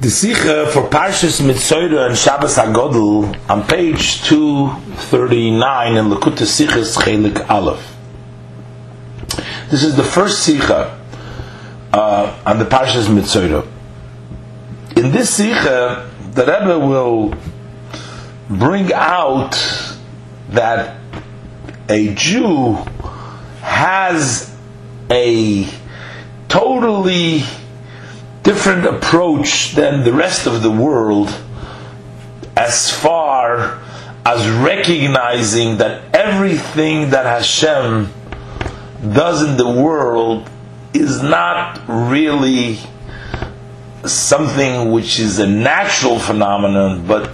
The Sikha for Parshas Mitzoyra and Shabbos HaGodl on page 239 in Likkutei Sikhas Chelik Aleph. This is the first Sikha uh, on the Parshas Mitzoyra. In this Sikha, the Rebbe will bring out that a Jew has a totally different approach than the rest of the world as far as recognizing that everything that Hashem does in the world is not really something which is a natural phenomenon, but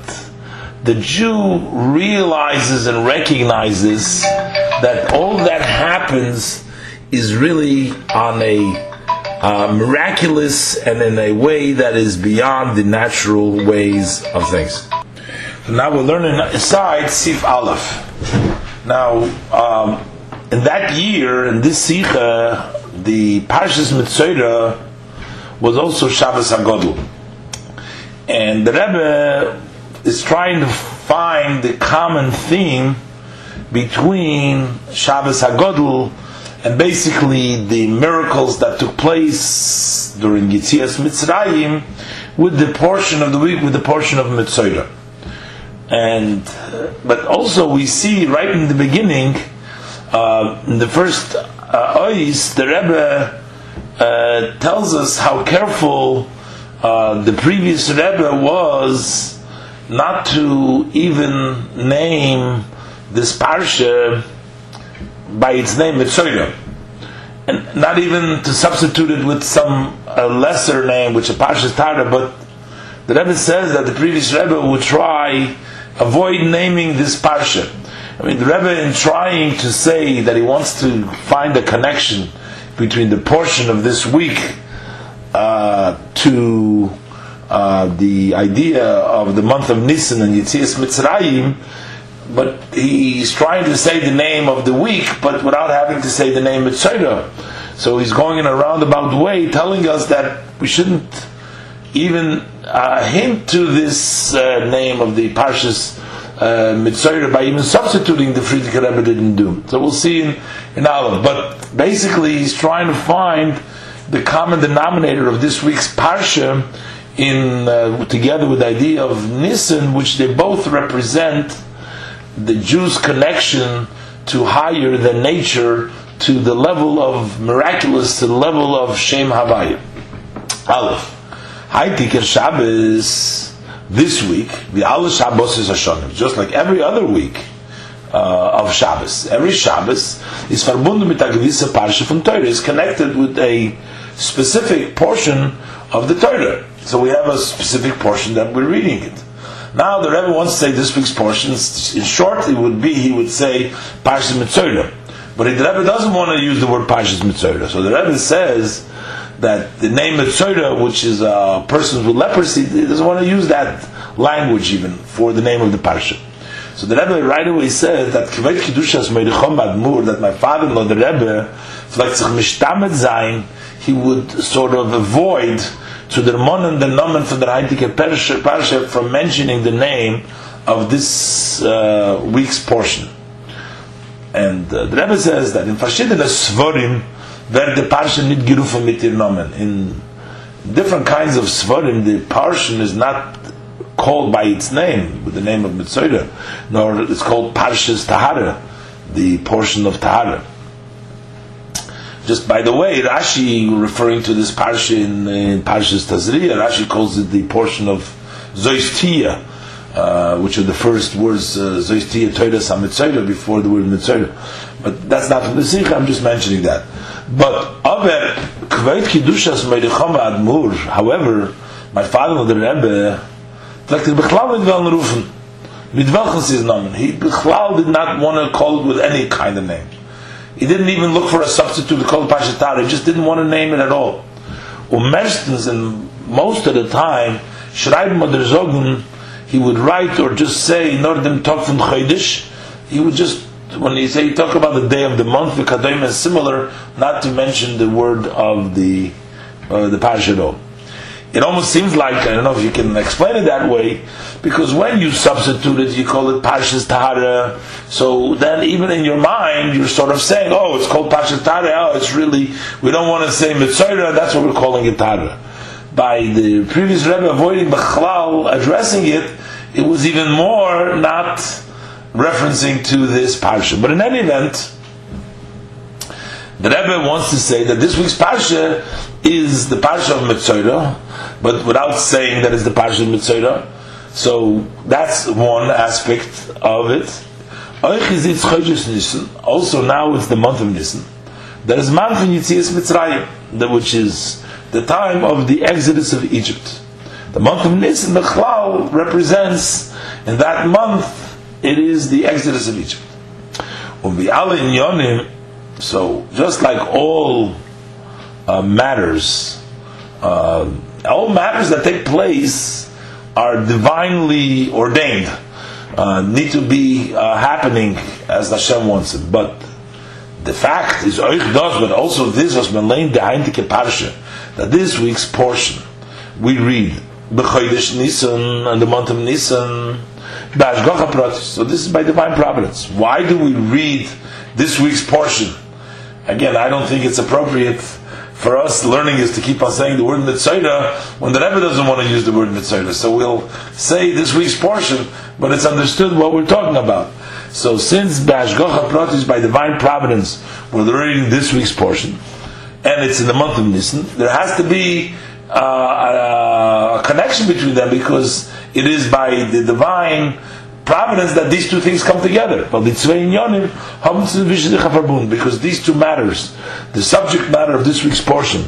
the Jew realizes and recognizes that all that happens is really on a uh, miraculous and in a way that is beyond the natural ways of things. So now we're learning aside Sif Aleph. Now, um, in that year, in this Sikha, the Parshas Mitzoyra was also Shabbos HaGodl. And the Rebbe is trying to find the common theme between Shabbos HaGodl and basically the miracles that took place during Yitzias Mitzrayim with the portion of the week, with the portion of Mitzrayim. And, but also we see right in the beginning, uh, in the first uh, ois, the Rebbe uh, tells us how careful uh, the previous Rebbe was not to even name this parsha by its name Mitzoyra, and not even to substitute it with some lesser name, which a Parshas Tahara, but the Rebbe says that the previous Rebbe would try avoid naming this Parsha. I mean, the Rebbe, in trying to say that he wants to find a connection between the portion of this week uh, to uh, the idea of the month of Nisan and Yitzias Mitzrayim, but he's trying to say the name of the week, but without having to say the name Mitzoyra. So he's going in a roundabout way, telling us that we shouldn't even uh, hint to this uh, name of the Parshas uh, by even substituting the Frierdiker Rebbe didn't do. So we'll see in, in Aleph. But basically, he's trying to find the common denominator of this week's Parsha in uh, together with the idea of Nisan, which they both represent the Jew's connection to higher than nature, to the level of miraculous, to the level of Shem Havaya. Aleph. Haitik Shabbos this week, the Allah Shabbos is Hashanim, just like every other week uh, of Shabbos. Every Shabbos is verbunden mit Parsha from Torah, is connected with a specific portion of the Torah. So we have a specific portion that we're reading it. Now the Rebbe wants to say this week's portion. In short, it would be he would say Parshas Mitzoyra. But the Rebbe doesn't want to use the word Parshas Mitzoyra. So the Rebbe says that the name Mitzoyra, which is a person with leprosy, he doesn't want to use that language even for the name of the parsha. So the Rebbe right away says that Kvet Kedushas Meirichom Admur, that my father-in-law, the Rebbe, sich mishtamet sein, he would sort of avoid to the Ramon and the Nomen for the Heidike Parsha from mentioning the name of this uh, week's portion. And uh, the Rebbe says that in verschiedene Svorim, where the Parsha nit gerufen mit ihr Nomen. In different kinds of Svorim, the Parsha is not called by its name, with the name of Mitzoyra, nor it's called Parshas Tahara, the portion of Tahara. Just by the way, Rashi referring to this parsha in, in Parshas Tazria, Rashi calls it the portion of Zoistia, uh, which are the first words uh, Zoistia Torah Samitzayra before the word Mitzayra. But that's not from the Sikha, I'm just mentioning that. But Aber Kveit Kidushas Meirichama Admur, however, my father the Rebbe, er Bechlal mit. Mit? He did not want to call it with any kind of name. He didn't even look for a substitute to call it He just didn't want to name it at all. Umerstens, and most of the time, Schreiben oder Zogen, he would write or just say, nor dem Tag von Chodesh, he would just, when he say, talk about the day of the month, the Kadayim is similar, not to mention the word of the, uh, the Parashat it almost seems like I don't know if you can explain it that way, because when you substitute it, you call it Parshas Tahara. So then, even in your mind, you're sort of saying, "Oh, it's called Parshas Tahara. Oh, it's really we don't want to say Mitzayra. That's what we're calling it Tahara." By the previous Rebbe avoiding Bechlal addressing it, it was even more not referencing to this parsha. But in any event, the Rebbe wants to say that this week's parsha is the parsha of Mitzayra, but without saying that it's the parsha of Mitzayra. So that's one aspect of it. Also now it's the month of Nisan. There is month in Yitzias Mitzrayim, which is the time of the exodus of Egypt. The month of Nisan, the Chlal, represents in that month it is the exodus of Egypt. So just like all uh, matters, uh, all matters that take place are divinely ordained, uh, need to be uh, happening as Hashem wants it. But the fact is, does, but also this was Melain the Parsha, that this week's portion we read B'chodesh Nisan and the month of Nisan, So this is by divine providence. Why do we read this week's portion? Again, I don't think it's appropriate for us learning is to keep on saying the word mitzoyra when the Rebbe doesn't want to use the word mitzoyra. So we'll say this week's portion, but it's understood what we're talking about. So since Bashgocha Pratis by divine providence, we're reading this week's portion, and it's in the month of Nisan, there has to be uh, a connection between them because it is by the divine providence that these two things come together. Because these two matters, the subject matter of this week's portion,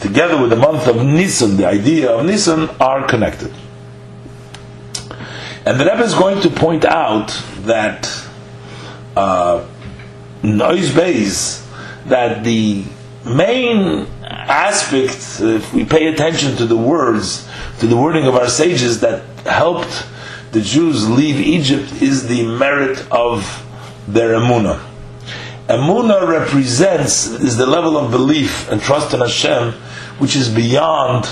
together with the month of Nisan, the idea of Nisan, are connected. And the Rebbe is going to point out that uh, noise base that the main aspect, if we pay attention to the words, to the wording of our sages that helped the Jews leave Egypt, is the merit of their emuna. Emuna represents is the level of belief and trust in Hashem, which is beyond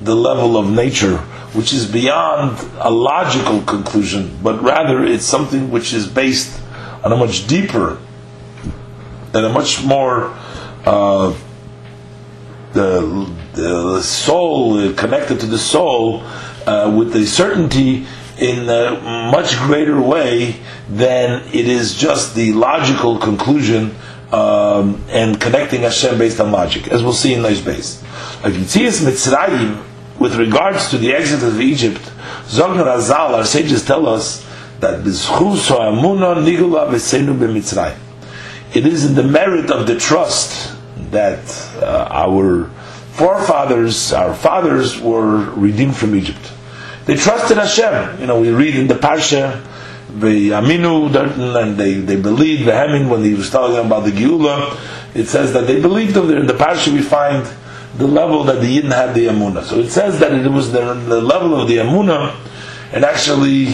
the level of nature, which is beyond a logical conclusion, but rather it's something which is based on a much deeper and a much more uh, the, the soul connected to the soul uh, with a certainty in a much greater way than it is just the logical conclusion um, and connecting Hashem based on logic, as we'll see in those base. If you see Mitzrayim, with regards to the exit of Egypt, Zogner Azal, our sages tell us that it is in the merit of the trust that uh, our forefathers, our fathers, were redeemed from Egypt. They trusted Hashem. You know, we read in the Parsha, the Aminu, and they, they believed the Hamin when he was telling them about the Geula. It says that they believed him. In the Parsha, we find the level that the Yidden had the Amunah. So it says that it was the, the level of the Amunah and actually,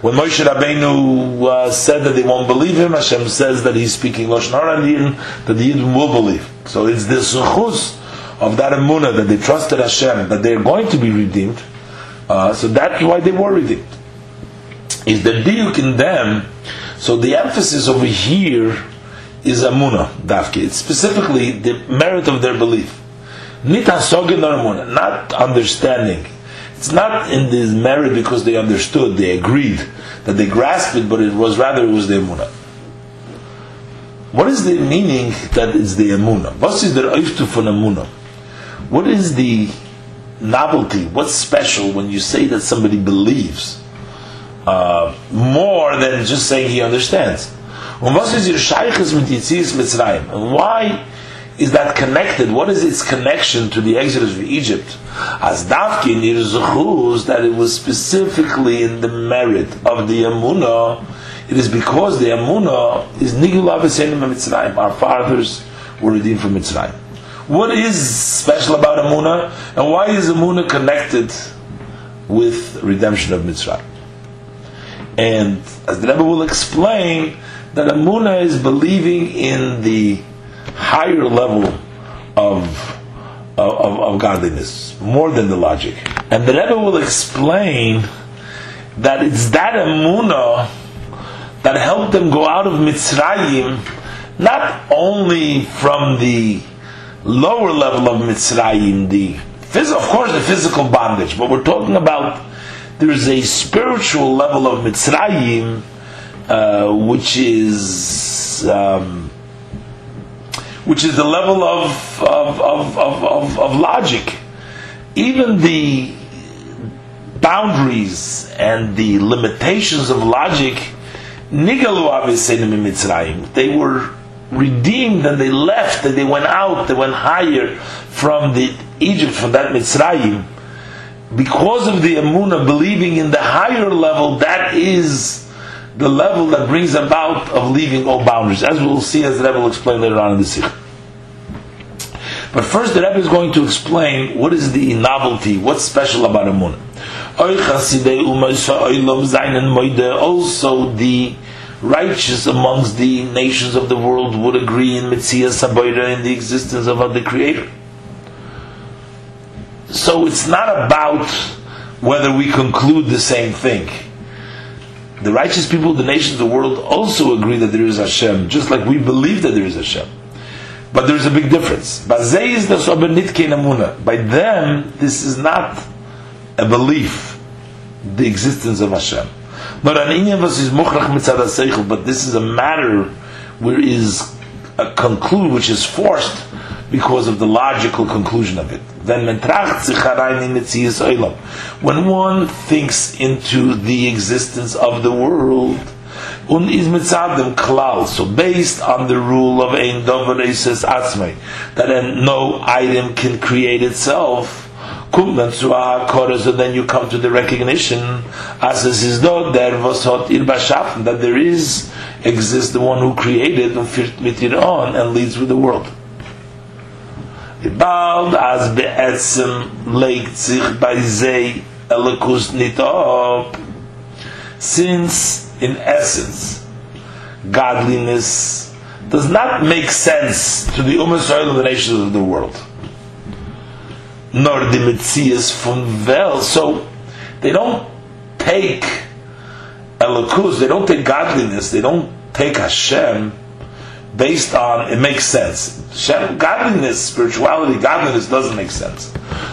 when Moshe Rabbeinu uh, said that they won't believe him, Hashem says that he's speaking Lashon Hara that the Yidden will believe. So it's the suchus of that emunah that they trusted Hashem, that they're going to be redeemed. Uh, so that's why they worried it. Is the diuk in them? So the emphasis over here is amuna dafke. It's specifically the merit of their belief. Not understanding it's not in this merit because they understood, they agreed, that they grasped it, but it was rather it was the emunah. What is the meaning that it's the emunah? What is the oiftu? What is the novelty? What's special when you say that somebody believes uh, more than just saying he understands? And why is that connected? What is its connection to the exodus of Egypt? As Davki Nirzuchuz, that it was specifically in the merit of the Amunah, it is because the Amunah is Nigula Mitzrayim. Our fathers were redeemed from Mitzrayim. What is special about Amunah, and why is Amunah connected with redemption of Mitzrayim? And as the Rebbe will explain, that Amunah is believing in the higher level of of, of godliness, more than the logic. And the Rebbe will explain that it's that emuna that helped them go out of Mitzrayim, not only from the lower level of Mitzrayim, the phys- of course the physical bondage, but we're talking about there is a spiritual level of Mitzrayim, uh, which is um, which is the level of of, of, of, of, of logic. Even the boundaries and the limitations of logic, nigalu Mitzrayim, they were redeemed and they left and they went out, they went higher from the Egypt, from that Mitzrayim. Because of the Amunah believing in the higher level, that is the level that brings about of leaving all boundaries, as we'll see as the Rebbe will explain later on in the Sikh. But first, the Rebbe is going to explain what is the novelty, what's special about Amunah. Also, the righteous amongst the nations of the world would agree in Mitzvah Sabayra in the existence of the Creator. So it's not about whether we conclude the same thing. The righteous people, the nations of the world also agree that there is Hashem, just like we believe that there is Hashem. But there's a big difference. By them, this is not a belief, the existence of Hashem. But an inyan was is mochrach mitzad seichel, but this is a matter where is a conclude which is forced because of the logical conclusion of it. Then when one thinks into the existence of the world, un is mitzadem klal. So based on the rule of ein dover atzmei, that no item can create itself so then you come to the recognition. As is there was that there is exists the one who created on and leads with the world. Bald as be'etzem legt sich bei elikus nit since in essence godliness does not make sense to the Ummah of the nations of the world nor the Metzias from Vel. So they don't take Elokus, they don't take godliness, they don't take Hashem based on, it makes sense. Hashem, godliness, spirituality, godliness doesn't make sense.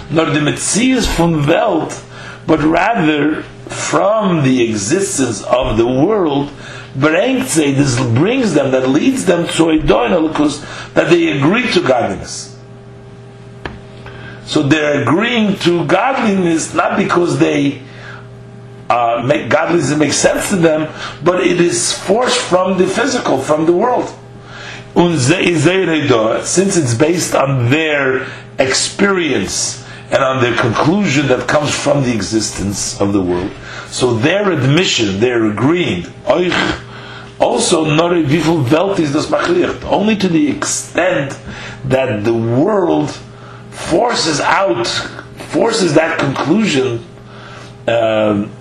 Nor the Metzias from Welt, but rather from the existence of the world, this brings them, that leads them to a doin that they agree to godliness. So they're agreeing to godliness not because they uh, make godliness make sense to them, but it is forced from the physical, from the world. Since it's based on their experience and on their conclusion that comes from the existence of the world, so their admission, their agreeing, also only to the extent that the world forces out, forces that conclusion. Um,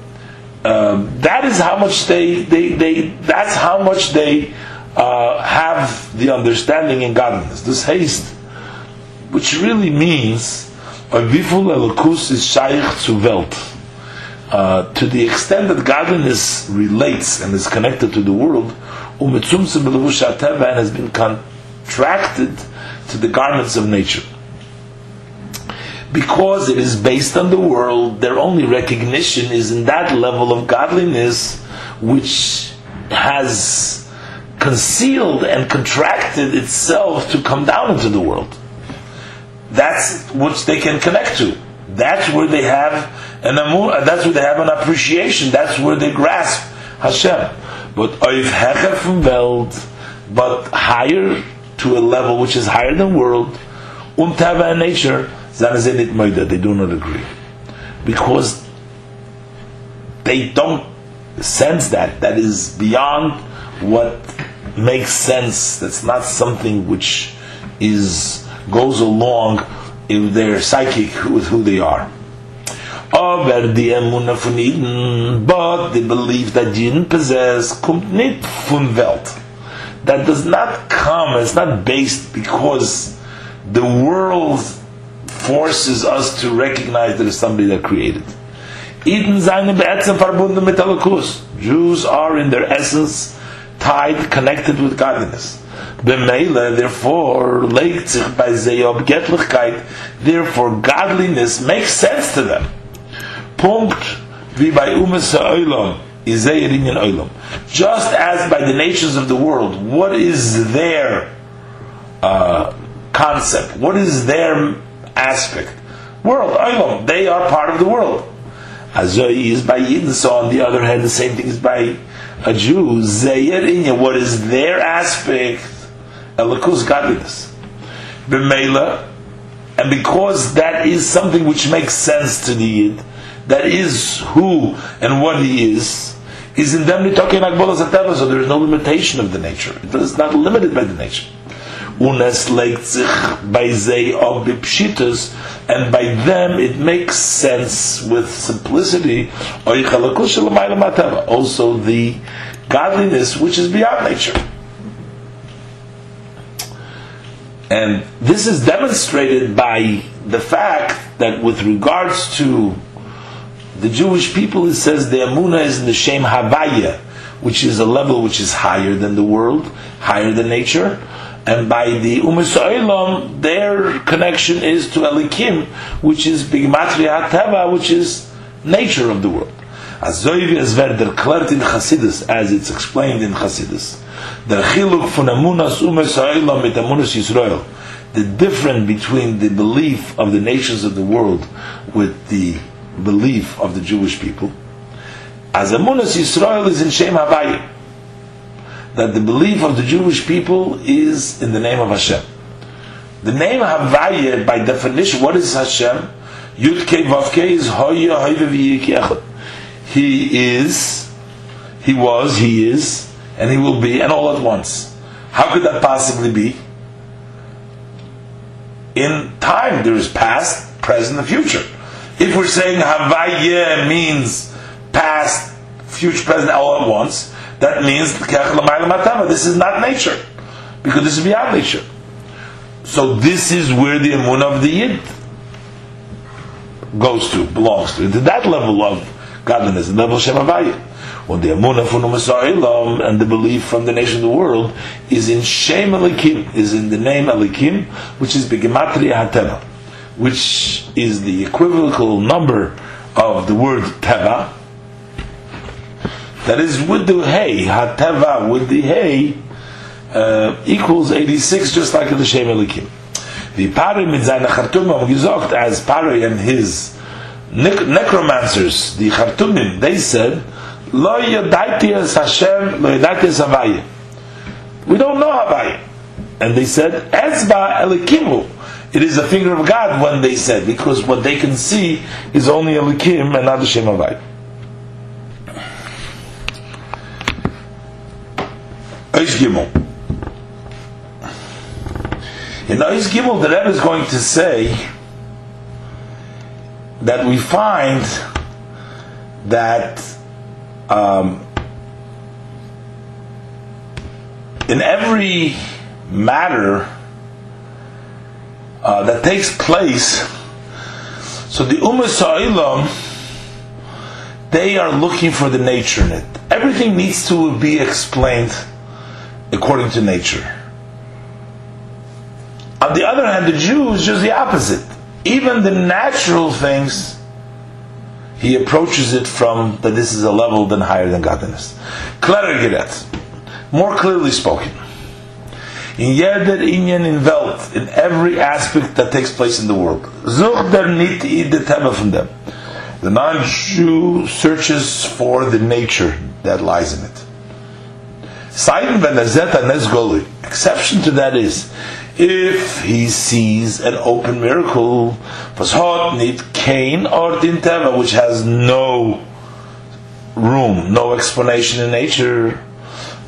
um, that is how much they, they, they that's how much they uh, have the understanding in godliness. This haste, which really means a viful elokus is shaykh to welt. Uh, to the extent that godliness relates and is connected to the world, and has been contracted to the garments of nature because it is based on the world, their only recognition is in that level of godliness which has concealed and contracted itself to come down into the world. That's what they can connect to. That's where they have an amur, uh, that's where they have an appreciation, that's where they grasp Hashem. But oiv but higher to a level which is higher than world, untava they do not agree. Because they don't sense that. That is beyond what makes sense. That's not something which is goes along in their psychic with who they are. Aber but the belief that Jeden possess, kommt nicht Welt. That does not come, it's not based because the world forces us to recognize that there's somebody that created. Eden mit. Jews are in their essence tied, connected with godliness. Therefore, therefore godliness makes sense to them. Punkt, wie bei. Just as by the nations of the world, what is their uh, concept? What is their aspect? World, Oilom, they are part of the world. Azoi is by Yidden, so on the other hand, the same thing is by a Jew. Zeir what is their aspect? Elikus godliness. B'meila, and because that is something which makes sense to the Yid, that is who and what he is, is in them talking so there is no limitation of the nature. It is not limited by the nature. Unes legt sich bei zei of bipshitus, and by them it makes sense with simplicity. Also the godliness which is beyond nature. And this is demonstrated by the fact that with regards to the Jewish people, it says the Amuna is in the Shem Havaya, which is a level which is higher than the world, higher than nature. And by the Umas Oilam, their connection is to Elikim, which is Bigmatria Hateva, which is nature of the world. As it's explained in Chassidus. Der Chiluk von Amunas Umas Oilam mit Amunas. The difference between the belief of the nations of the world with the belief of the Jewish people, as Amunas Yisrael is in Shem Havayim, that the belief of the Jewish people is in the name of Hashem. The name Havayim, by definition, what is Hashem? Yud Kei is Hoya He is, he was, he is, and he will be, and all at once. How could that possibly be? In time, there is past, present, and future. If we're saying Havaya means past, future, present, all at once, that means this is not nature. Because this is beyond nature. So this is where the imun of the Yid goes to, belongs to, to that level of godliness, the level of Shem When the Amunah from the and the belief from the nation of the world is in Shem Elikim, is in the name Elikim, which is Begematria HaTeva which is the equivocal number of the word teva, that is with the hay, hateva with the hay, uh, equals 86, just like in the Shem Elikim. The Pari mit seiner Chartumim gesagt, as Pari and his necromancers, the Chartumim, they said, Lo yodaiti es Hashem, lo yodaiti es Havaya. We don't know Havaya. And they said, Ezba Elikimu it is the finger of God when they said, because what they can see is only a likim and not the Shem Havai. Oish Gimel. In Oish Gimel, the Rebbe is going to say that we find that um, in every matter uh, that takes place. So the Ummah they are looking for the nature in it. Everything needs to be explained according to nature. On the other hand, the Jew is just the opposite. Even the natural things, he approaches it from that this is a level than higher than godliness. More clearly spoken in jeder Inyan in Welt, in every aspect that takes place in the world. Such der nicht the Thema from them. The non-Jew searches for the nature that lies in it. Seiden ben nezgoli. Exception to that is, if he sees an open miracle, was nit kain or din teva, which has no room, no explanation in nature,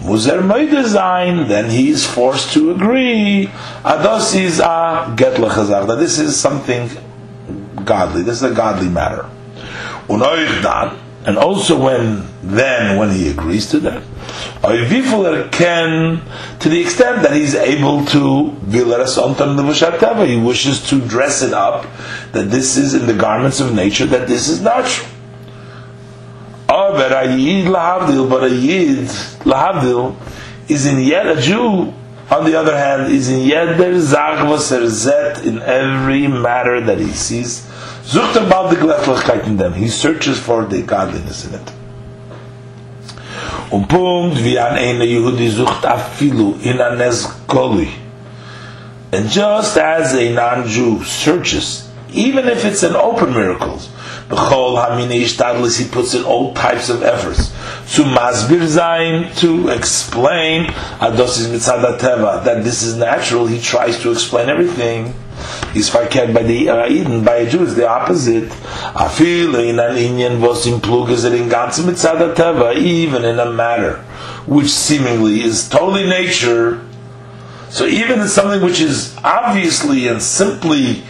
Muzer design, then he is forced to agree. Ados is a ah, get that this is something godly. This is a godly matter. And also when then when he agrees to that. Can to the extent that he's able to he wishes to dress it up that this is in the garments of nature that this is natural. But a yid lahavdil is in yet a Jew on the other hand, is in jeder Zach zet in every matter that he sees. Sucht about the them. He searches for the godliness in it. Und Punkt, wie an sucht in. And just as a non-Jew searches, even if it's an open miracles, B'chol hamine ishtadlis, he puts in all types of efforts to masbir zayin, to explain adosis mitzad that this is natural. He tries to explain everything. He's faked by the Eden, by a Jew, it's the opposite. Afil in an Indian was impluges in ganze mitzad teva, even in a matter which seemingly is totally nature. So even in something which is obviously and simply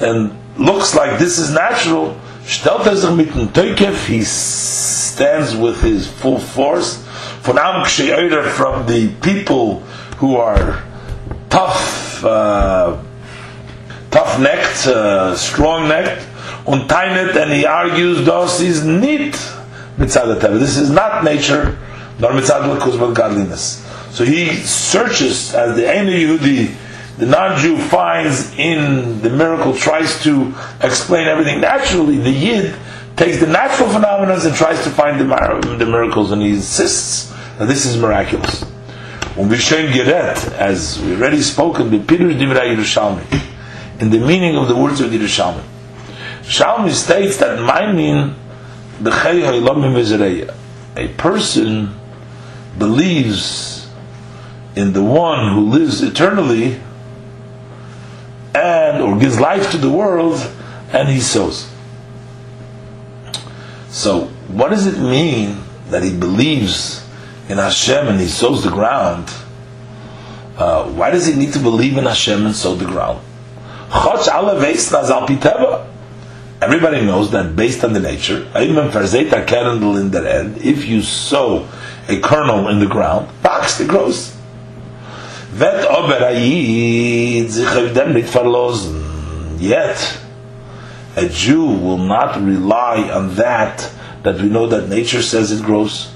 and looks like this is natural, stellt er sich mit dem he stands with his full force, von am from the people who are tough, uh, tough-necked, uh, strong-necked, und teinet, and he argues, das is nicht mitzad This is not nature, nor mitzad but godliness. So he searches as the Yehudi, the non-Jew finds in the miracle, tries to explain everything naturally, the Yid takes the natural phenomena and tries to find the, the, miracles, and he insists that this is miraculous. When we show Geret, as we already spoken, the Pirush Divrei Yerushalmi, in the meaning of the words of the Yerushalmi. Shalmi states that my mean the Chayhailami a person believes in the one who lives eternally and or gives life to the world, and he sows. So, what does it mean that he believes in Hashem and he sows the ground? Uh, why does he need to believe in Hashem and sow the ground? Everybody knows that based on the nature, if you sow a kernel in the ground, box it grows. Vet. Yet, a Jew will not rely on that that we know that nature says it grows.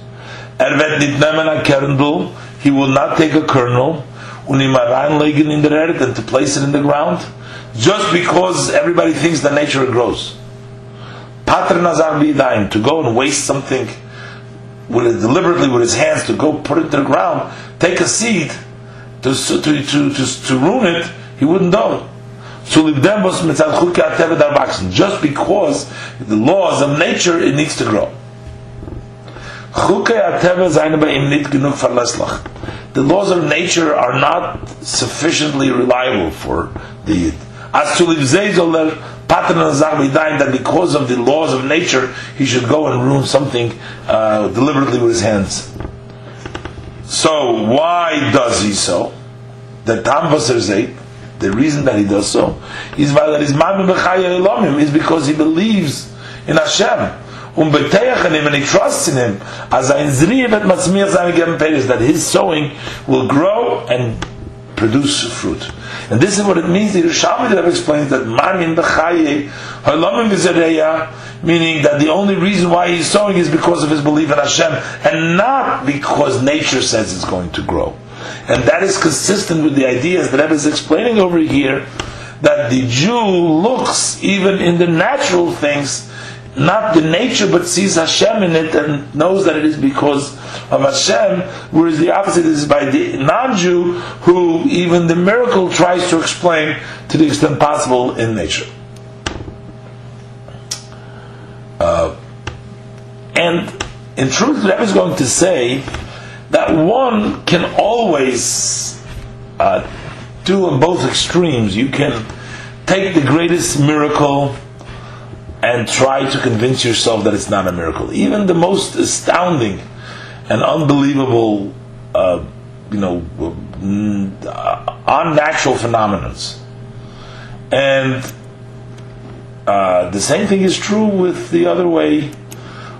Er nicht nehmen a kernel, he will not take a kernel, und ihm reinlegen in der Erde and to place it in the ground, just because everybody thinks that nature grows. Patr nazar to go and waste something with deliberately with his hands to go put it to the ground, take a seed, to, to, to, to, to ruin it, he wouldn't do it. Just because the laws of nature, it needs to grow. The laws of nature are not sufficiently reliable for the Yid. As to that because of the laws of nature, he should go and ruin something uh, deliberately with his hands. So why does he so? The Tam the reason that he does so is that his Mami is because he believes in Hashem. Um him and he trusts in him as ein Zriya vet matzmiach seine geben that his sowing will grow and produce fruit. And this is what it means. The Yerushalmi that explains that manin b'chaye halamim meaning that the only reason why he's sowing is because of his belief in Hashem, and not because nature says it's going to grow. And that is consistent with the ideas that Rebbe is explaining over here, that the Jew looks even in the natural things, not the nature, but sees Hashem in it and knows that it is because of Hashem, whereas the opposite is by the non-Jew, who even the miracle tries to explain to the extent possible in nature. Uh, and in truth, Rebbe is going to say that one can always uh, do on both extremes. You can take the greatest miracle and try to convince yourself that it's not a miracle. Even the most astounding and unbelievable, uh, you know, uh, unnatural phenomena. And uh, the same thing is true with the other way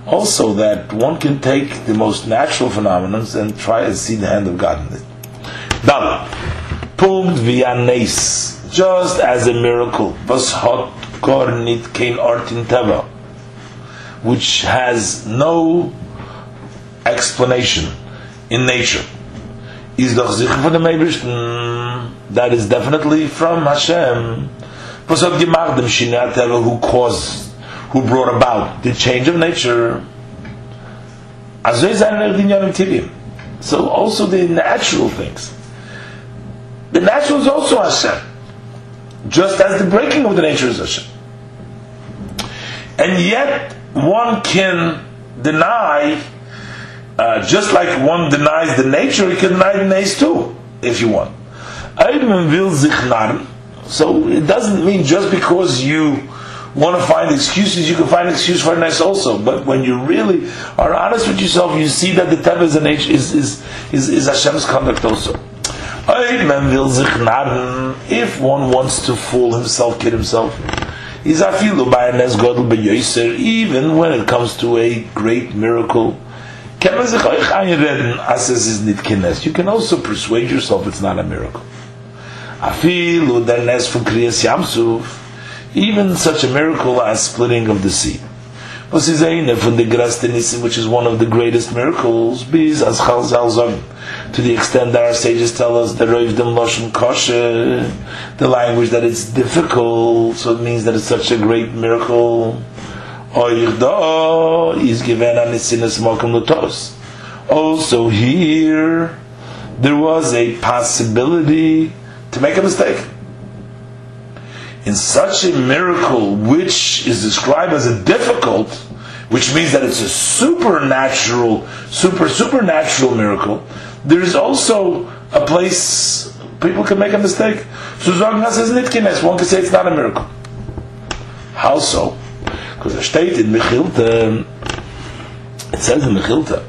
also that one can take the most natural phenomena and try and see the hand of God in it. Dalet. Punkt via nes. Just as a miracle. Was hat gar nit kein art in teva. Which has no explanation in nature. Is doch sicher von dem Ebersten. That is definitely from Hashem. Was hat gemacht who caused, who brought about the change of nature. So also the natural things. The natural is also Hashem. Just as the breaking of the nature is Hashem. And yet, one can deny, uh, just like one denies the nature, he can deny the nature too, if you want. So it doesn't mean just because you want to find excuses, you can find excuse for nice also. But when you really are honest with yourself, you see that the teva is, nature, is, is, is, is Hashem's conduct also. If one wants to fool himself, kid himself, even when it comes to a great miracle. You can also persuade yourself it's not a miracle. Even such a miracle as splitting of the sea which is one of the greatest miracles, to the extent that our sages tell us the Roiv Dem Loshen Kosher, the language that it's difficult, so it means that it's such a great miracle. Is given an Lutos. Also here, there was a possibility to make a mistake in such a miracle which is described as a difficult, which means that it's a supernatural, super supernatural miracle, there is also a place people can make a mistake. So says Nitkines, one can say it's not a miracle. How so? Because state in Mechilta, it says in Mechilta,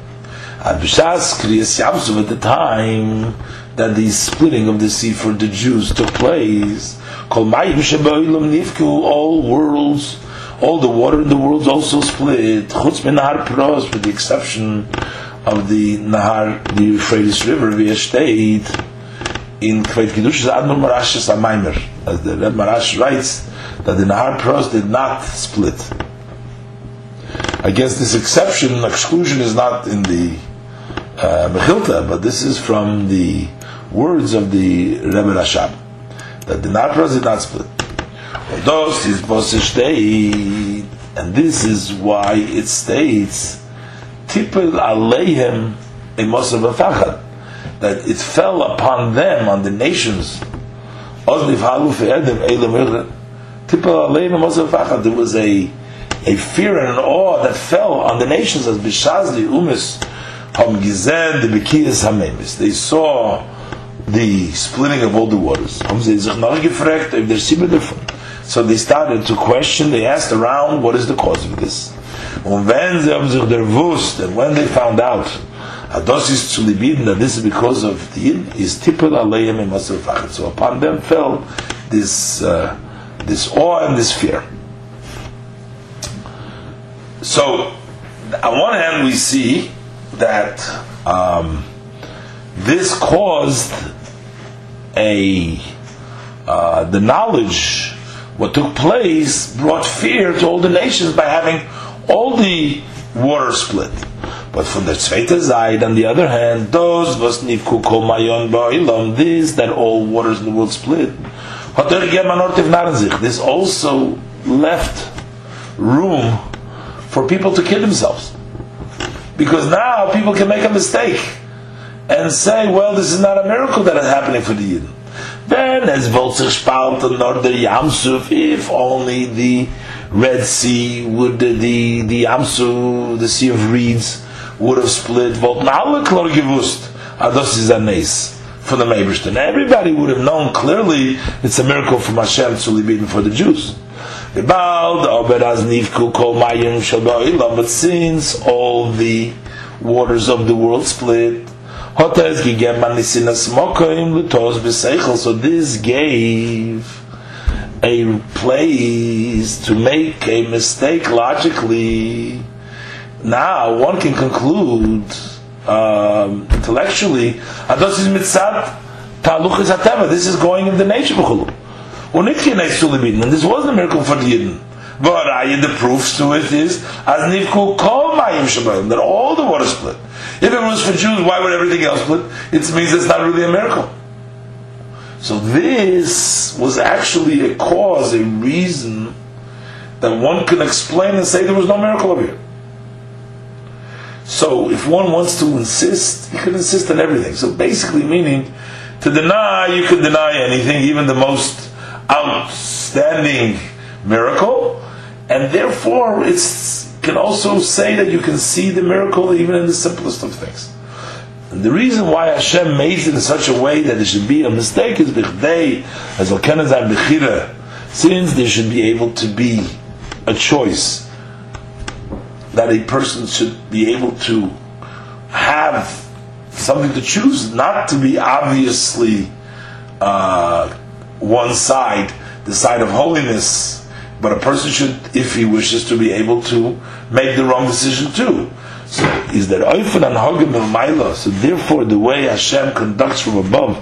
at Bishas Kriyas Yamsuf at the time that the splitting of the sea for the Jews took place, Kol mayim sheba'ilam nifku, all worlds, all the water in the world also split. Chutz min nahar pros, with the exception of the nahar, the Euphrates River, via state in Kveit Kiddush Admor Marash's Amaimer, as the Red Marash writes, that the Nahar Pros did not split. I guess this exception, exclusion, is not in the uh, Mechilta, but this is from the words of the Rebbe Rashab that the Napras did not split. And this is why it states Tipel Aleihem a Mosav Afachad that it fell upon them, on the nations. There was a a fear and an awe that fell on the nations as Bishazli Umis Ham Gizen the Bekiyas Hamemis. They saw the splitting of all the waters. So they started to question, they asked around, what is the cause of this? And when they found out that this is because of the is tipul alayim So upon them fell this uh, this awe and this fear. So on one hand we see that um, this caused a uh, the knowledge what took place brought fear to all the nations by having all the water split. But from the Tzveita side, on the other hand, those was nivku kol mayon ba'ilam, this that all waters in the world split. This also left room for people to kill themselves. Because now people can make a mistake and say, well, this is not a miracle that is happening for the Yidden. Then, as Volzich spalt the Norder Yamsuf, if only the Red Sea would, the, the, the the Sea of Reeds, would have split, wollten alle. Everybody would have known clearly it's a miracle from Hashem to Libidin for the Jews. About, but since all the waters of the world split, so this gave a place to make a mistake logically now one can conclude um, intellectually. This is going in the nature of chulu. And this wasn't a miracle for the Yidden. But the proofs to it is as nivku that all the water split. If it was for Jews, why would everything else split? It means it's not really a miracle. So this was actually a cause, a reason that one can explain and say there was no miracle over here. So if one wants to insist, you can insist on everything. So basically meaning to deny, you can deny anything, even the most outstanding miracle, and therefore it can also say that you can see the miracle even in the simplest of things. And the reason why Hashem made it in such a way that it should be a mistake is bichdei, as since there should be able to be a choice that a person should be able to have something to choose, not to be obviously uh, one side, the side of holiness, but a person should, if he wishes to be able to make the wrong decision too. So is that oifen and hogim maila? So therefore, the way Hashem conducts from above,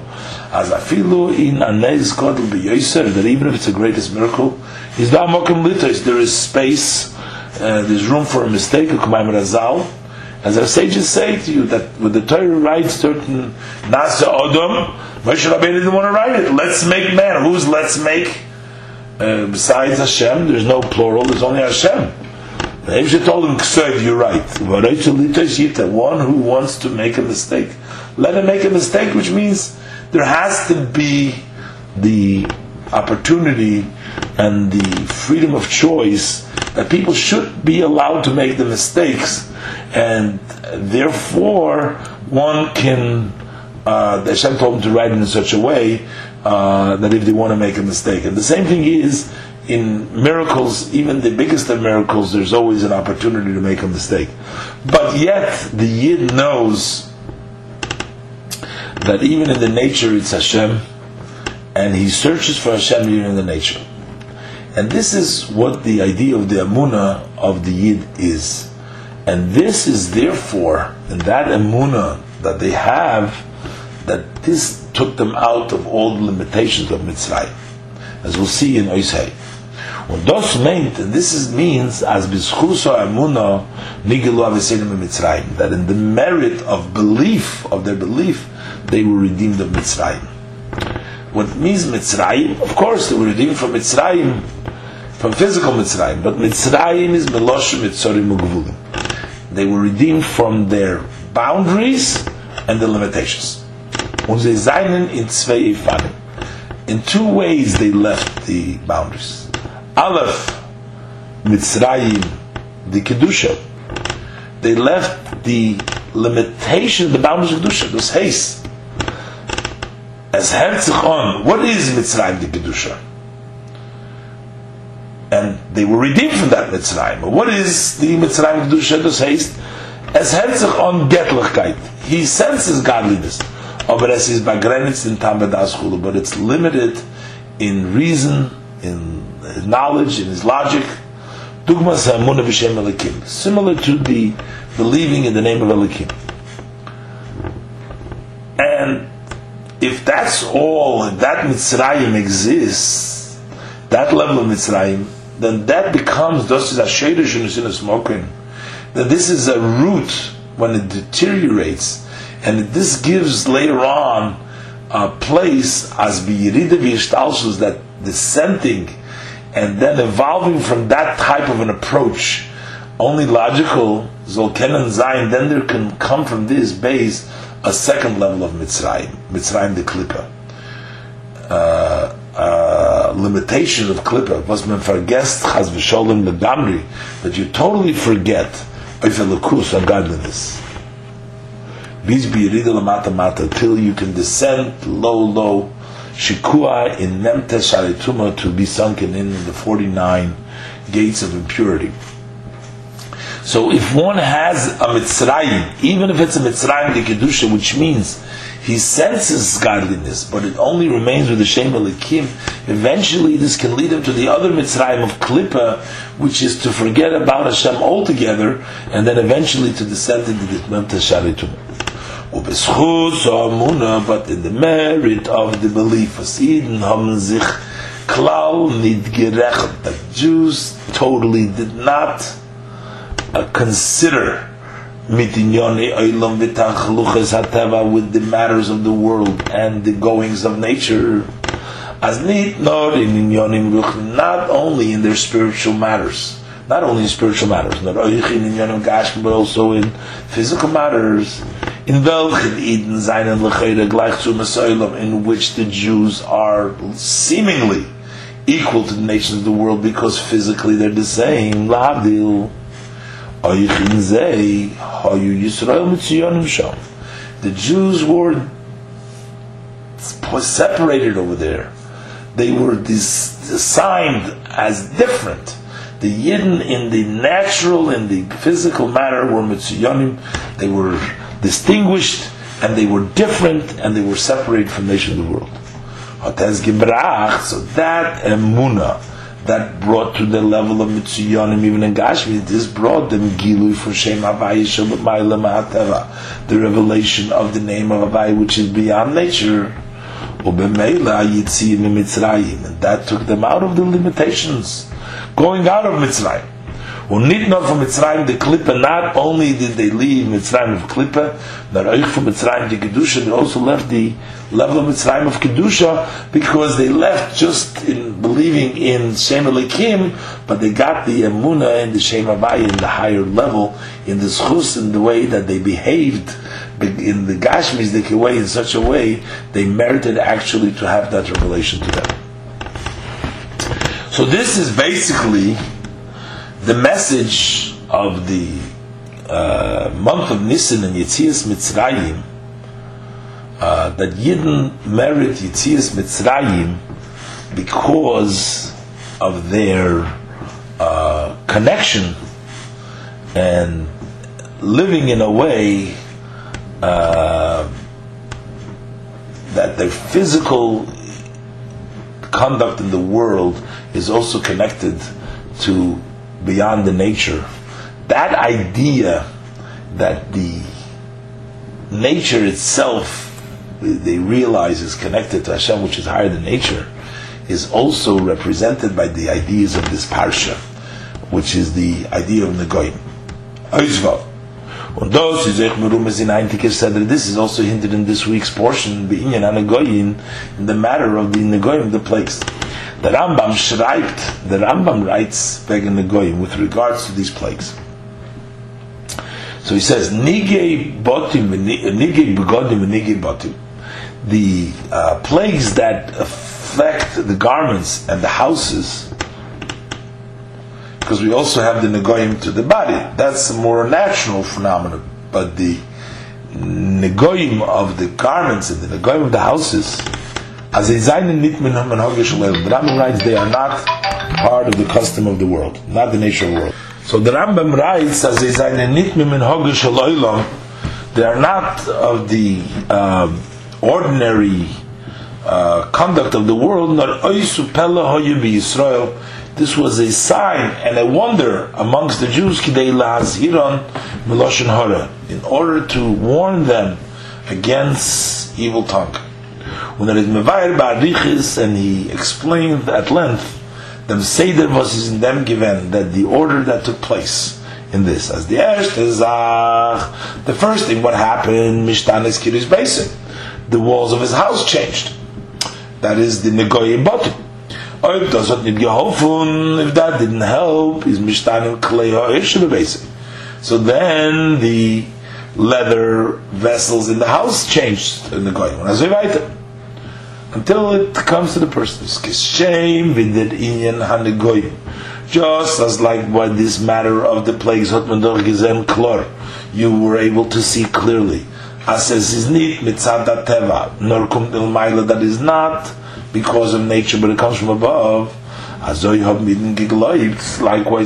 as afilu in anez kodl beyoser, that even if it's the greatest miracle, is da mokim litos. There is space uh, there's room for a mistake, Razal. As our sages say to you, that when the Torah writes certain Nasa Odom, Moshe Rabbeinu didn't want to write it. Let's make man. Who's let's make? Uh, besides Hashem, there's no plural, there's only Hashem. If told him, Ksoid, you're right. One who wants to make a mistake, let him make a mistake, which means there has to be the opportunity and the freedom of choice that people should be allowed to make the mistakes, and therefore one can. Uh, the Hashem told them to write it in such a way uh, that if they want to make a mistake, and the same thing is in miracles, even the biggest of miracles, there's always an opportunity to make a mistake. But yet, the Yid knows that even in the nature it's Hashem, and he searches for Hashem even in the nature. And this is what the idea of the Amuna of the Yid is. And this is therefore, in that Amuna that they have, that this took them out of all the limitations of Mitzrayim. As we'll see in Oisei. Und das meint, and this is, means, as bischuso amuna nigilu avesenim Mitzrayim, that in the merit of belief, of their belief, they were redeemed of Mitzrayim. What means Mitzrayim? Of course, they were redeemed from Mitzrayim from physical Mitzrayim, but Mitzrayim is Meloshim Mitzorim Ugvulim. They were redeemed from their boundaries and the limitations. Und sie seinen in zwei. In two ways they left the boundaries. Aleph, Mitzrayim, the Kedusha. They left the limitation, the boundaries of Kedusha, those haste. As Herzich on, what is Mitzrayim, the Kedusha? and they were redeemed from that Mitzrayim. What is the Mitzrayim Kedusha heißt? Es hält sich on Getlichkeit. He senses godliness. Oh, Begrenzt in but it's limited in reason, in knowledge, in his logic. Dugmas ha'amuna b'shem Elikim. Similar to the believing in the name of Elikim. And if that's all, if that Mitzrayim exists, that level of Mitzrayim, then that becomes this is a smoking. That this is a root when it deteriorates, and this gives later on a place as biyirida v'yishtalshus that dissenting and then evolving from that type of an approach, only logical zolken and zayin. Then there can come from this base a second level of mitzrayim, mitzrayim the klippa. Uh, uh, limitation of klippa was man vergesst chas v'sholem legamri that you totally forget oifelakus on godliness. Till you can descend low, low, shikua in nemte sharituma to be sunken in the 49 gates of impurity. So if one has a Mitzrayim, even if it's a Mitzrayim de Kedusha, which means he senses godliness, but it only remains with the Shem Elikim. Eventually, this can lead him to the other Mitzrayim of Klippa, which is to forget about Hashem altogether, and then eventually to descend into the Tmem. But in the merit of the belief, of Eden haben nid gerecht. The Jews totally did not uh, consider with the matters of the world and the goings of nature. As nit not in not only in their spiritual matters, not only in spiritual matters, but also in physical matters. In welchen Eden seinen lechere gleich zu in which the Jews are seemingly equal to the nations of the world because physically they're the same. Lavdil. The Jews were separated over there. They were assigned as different. The Yidden in the natural, in the physical matter were Mitziyonim. They were distinguished and they were different and they were separated from the nation of the world. So that emuna that brought to the level of Mitsuyonim, even in Gashmi, this brought them Gilui for Shem Havai Shabbat the revelation of the name of Havai, which is beyond nature. And that took them out of the limitations, going out of Mitzrayim. Nur von Mitzrayim the Klippe, not only did they leave Mitzrayim of Klippe, but auch from Mitzrayim the Kedusha, they also left the level of Mitzrayim of Kedusha, because they left just in believing in Shem Elikim, but they got the Emunah and the Shem Havai in the higher level, in the Schus, in the way that they behaved, in the Gashmis, the way, in such a way, they merited actually to have that revelation to them. So this is basically the message of the uh, month of Nisan and Yitzias Mitzrayim uh, that Yidden merit Yitzias Mitzrayim because of their uh, connection and living in a way uh, that their physical conduct in the world is also connected to beyond the nature, that idea that the nature itself they realize is connected to Hashem, which is higher than nature, is also represented by the ideas of this parsha, which is the idea of Negoim. Und das ist echt merumes in. This is also hinted in this week's portion, in the matter of the Negoyim, the plagues. The Rambam schreibt, the Rambam writes the Negoyim with regards to these plagues. So he says, botim, begodim, botim. The uh, plagues that affect the garments and the houses because we also have the negoyim to the body. That's a more natural phenomenon. But the negoyim of the garments and the negoyim of the houses, as a zayin nit min the Rambam writes they are not part of the custom of the world, not the nature of the world. So the Rambam writes as a zayin nit min they are not of the um, ordinary uh, conduct of the world, nor oisu bi Yisrael, this was a sign and a wonder amongst the Jews Kidei lahazhiron miloshin hora, in order to warn them against evil tongue. When it is mevayer ba'arichis, and he explained at length, the seder was in them given that the order that took place in this, as the Ershtezach, the first thing what happened, Mishtanis Kirish Basin, the walls of his house changed. That is the Negoyim bottom. If that didn't help, is mishtanim klei ha'ishim basic. So then the leather vessels in the house changed in the goyim. Until it comes to the person. Just as like by this matter of the plagues, klor, you were able to see clearly. As is nit mitzad teva, nor kum that is not because of nature, but it comes from above. Likewise,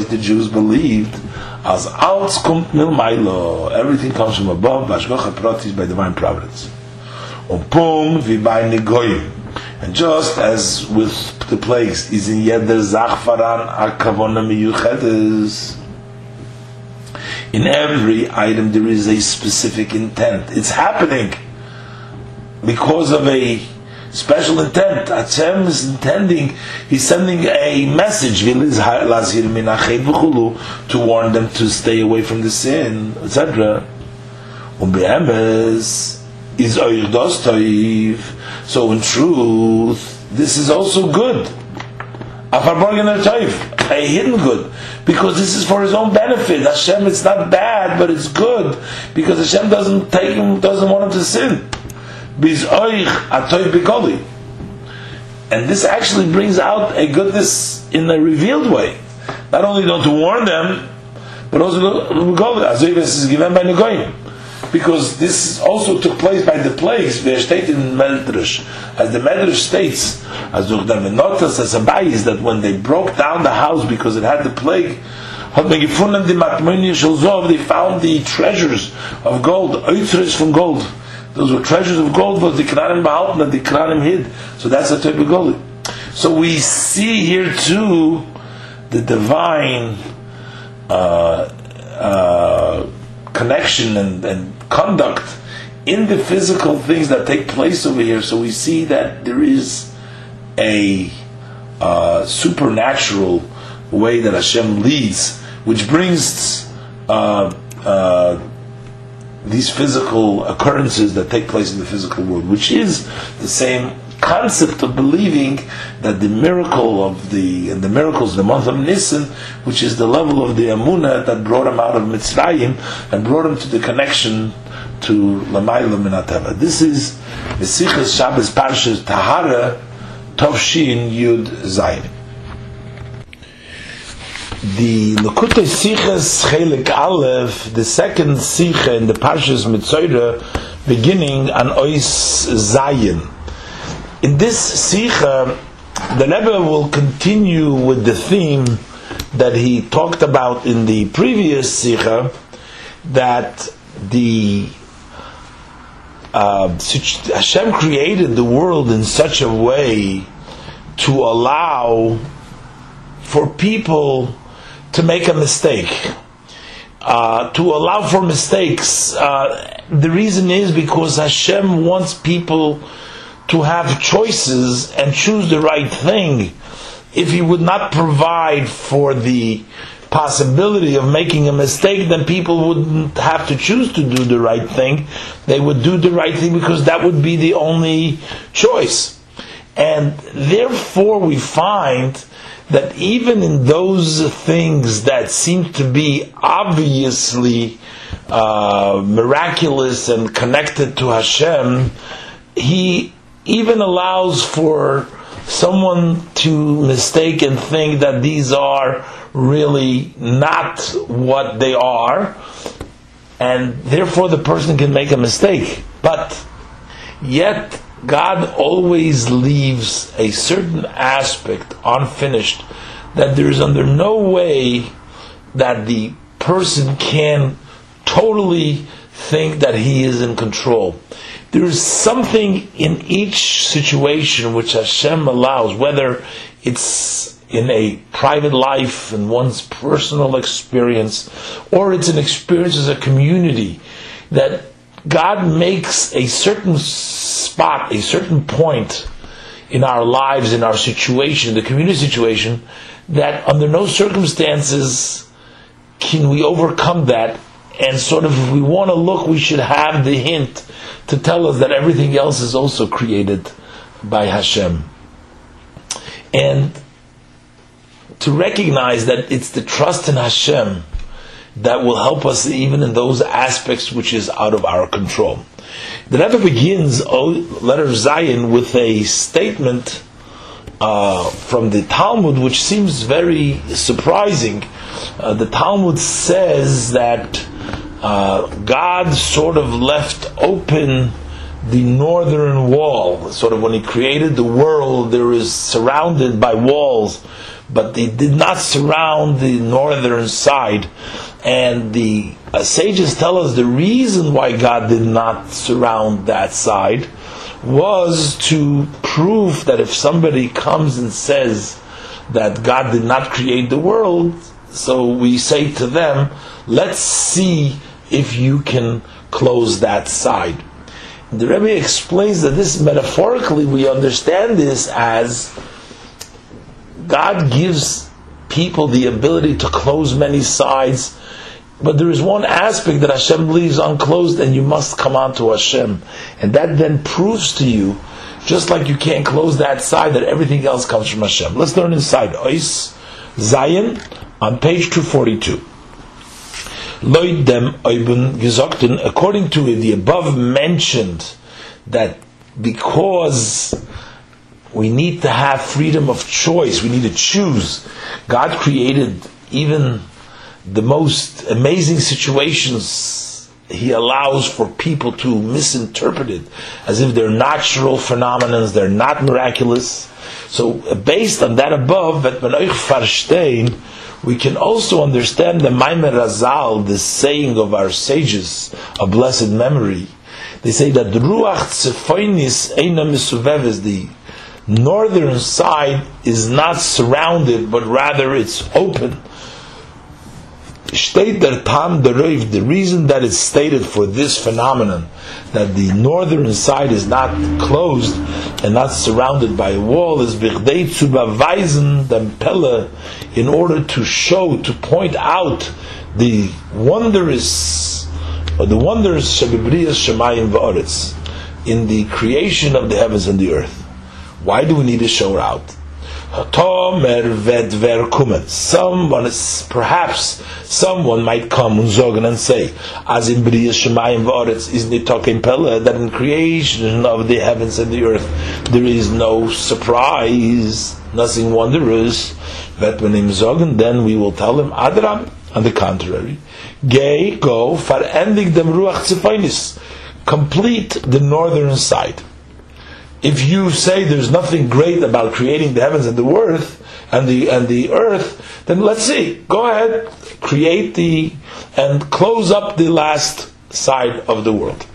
the Jews believed as alts kommt mil mailo. Everything comes from above. Bashgocha pratis by divine providence. Wie bei Negoyim. And just as with the plagues, is in Yeder Zachfaran Akavona Miyuchedes. In every item there is a specific intent. It's happening because of a special intent. Hashem is intending, he's sending a message to warn them to stay away from the sin, etc. So in truth, this is also good. A hidden good. Because this is for his own benefit. Hashem, it's not bad, but it's good. Because Hashem doesn't take him, doesn't want him to sin. And this actually brings out a goodness in a revealed way. Not only don't to warn them, but also as is given by Negoyim. Because this also took place by the plagues, they are stated in Medrash. As the Medrash states, as the Menotas, as Abayis, that when they broke down the house because it had the plague, they found the treasures of gold, from gold. Those were treasures of gold, but the Knanim behalten that the Knanim hid. So that's a type of gold. So we see here too the divine uh, uh, connection and, and conduct in the physical things that take place over here. So we see that there is a uh, supernatural way that Hashem leads, which brings uh, uh, these physical occurrences that take place in the physical world, which is the same concept of believing that the miracle of the and the miracles the month of Nisan, which is the level of the Amunah that brought him out of Mitzrayim and brought him to the connection to Lamayla Minateva. This is Mesichas Shabbos Parshas Tahara Tovshin Yud Zayin the Likkutei Sichas Chelik Aleph, the second Sicha in the Parshas Mitzoyra, beginning on Ois Zayin. In this Sicha, the Rebbe will continue with the theme that he talked about in the previous Sicha, that the uh, Hashem created the world in such a way to allow for people to make a mistake. Uh, to allow for mistakes. Uh, the reason is because Hashem wants people to have choices and choose the right thing. If He would not provide for the possibility of making a mistake, then people wouldn't have to choose to do the right thing. They would do the right thing because that would be the only choice. And therefore, we find that even in those things that seem to be obviously uh, miraculous and connected to Hashem, He even allows for someone to mistake and think that these are really not what they are, and therefore the person can make a mistake. But yet, God always leaves a certain aspect unfinished that there is under no way that the person can totally think that he is in control. There is something in each situation which Hashem allows, whether it's in a private life and one's personal experience, or it's an experience as a community, that God makes a certain spot, a certain point in our lives, in our situation, the community situation, that under no circumstances can we overcome that. And sort of, if we want to look, we should have the hint to tell us that everything else is also created by Hashem. And to recognize that it's the trust in Hashem that will help us even in those aspects which is out of our control. The Rebbe begins letter Zayin with a statement uh, from the Talmud, which seems very surprising. Uh, the Talmud says that uh, God sort of left open the northern wall. Sort of when He created the world, there is surrounded by walls, but they did not surround the northern side. And the uh, sages tell us the reason why God did not surround that side was to prove that if somebody comes and says that God did not create the world, so we say to them, let's see if you can close that side. The Rebbe explains that this metaphorically we understand this as God gives people the ability to close many sides, but there is one aspect that Hashem leaves unclosed, and you must come on to Hashem, and that then proves to you, just like you can't close that side, that everything else comes from Hashem. Let's learn inside Ois Zayin on page two forty two dem according to the above mentioned, that because we need to have freedom of choice, we need to choose. God created even the most amazing situations he allows for people to misinterpret it as if they're natural phenomena, they're not miraculous. So uh, based on that above, we can also understand the Maimer Razal, the saying of our sages of blessed memory. They say that Ruach Tzefoinis Eina Misuvev the northern side is not surrounded, but rather it's open the reason that is stated for this phenomenon, that the northern side is not closed and not surrounded by a wall, is Bichdei zu in order to show, to point out the wondrous, or the wonders Shabibriyas Shemayim Va'aretz, in the creation of the heavens and the earth. Why do we need to show out? Someone perhaps someone might come and say, as in B'riyas Shemayim V'oretz, is nitokim pele, that in creation of the heavens and the earth, there is no surprise, nothing wondrous. Vetmanim zogen, then we will tell him, Adram, on the contrary, gay, go, for ending them ruach tzifainis, complete the northern side if you say there's nothing great about creating the heavens and the earth and the and the earth, then let's see. Go ahead, create the and close up the last side of the world.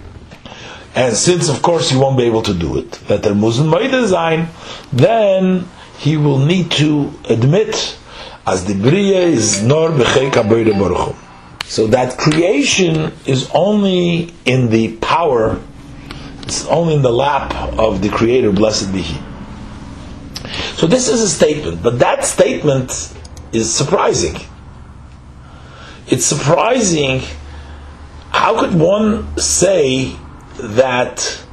And since, of course, you won't be able to do it, that there Muslim design, then he will need to admit as the Bria is nor baruch So that creation is only in the power it's only in the lap of the Creator, blessed be He. So this is a statement, but that statement is surprising. It's surprising. How could one say that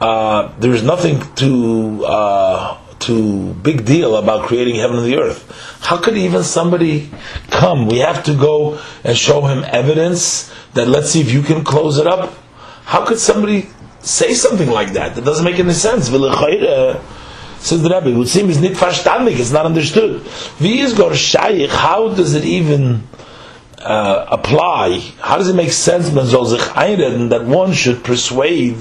uh, there is nothing to uh, to big deal about creating heaven and the earth? How could even somebody come? We have to go and show him evidence that let's see if you can close it up. How could somebody say something like that. That doesn't make any sense. Says the Rebbe, it would seem it's not verstandig, it's not understood. Wie is gor how does it even uh, apply? How does it make sense, man soll that one should persuade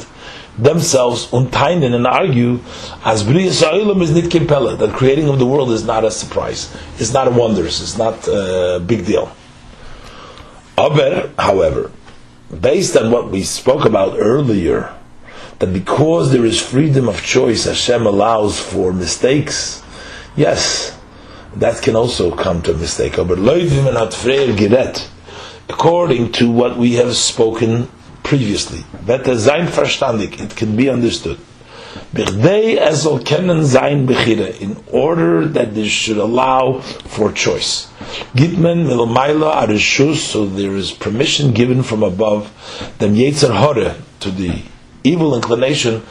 themselves and argue as Briyas Sa'ilam is that creating of the world is not a surprise. It's not a wonder, it's not a big deal. Aber, however, based on what we spoke about earlier, that because there is freedom of choice, Hashem allows for mistakes. Yes, that can also come to a mistake. But according to what we have spoken previously, it can be understood. In order that this should allow for choice. Gitmen so there is permission given from above, them Yetzer to the evil inclination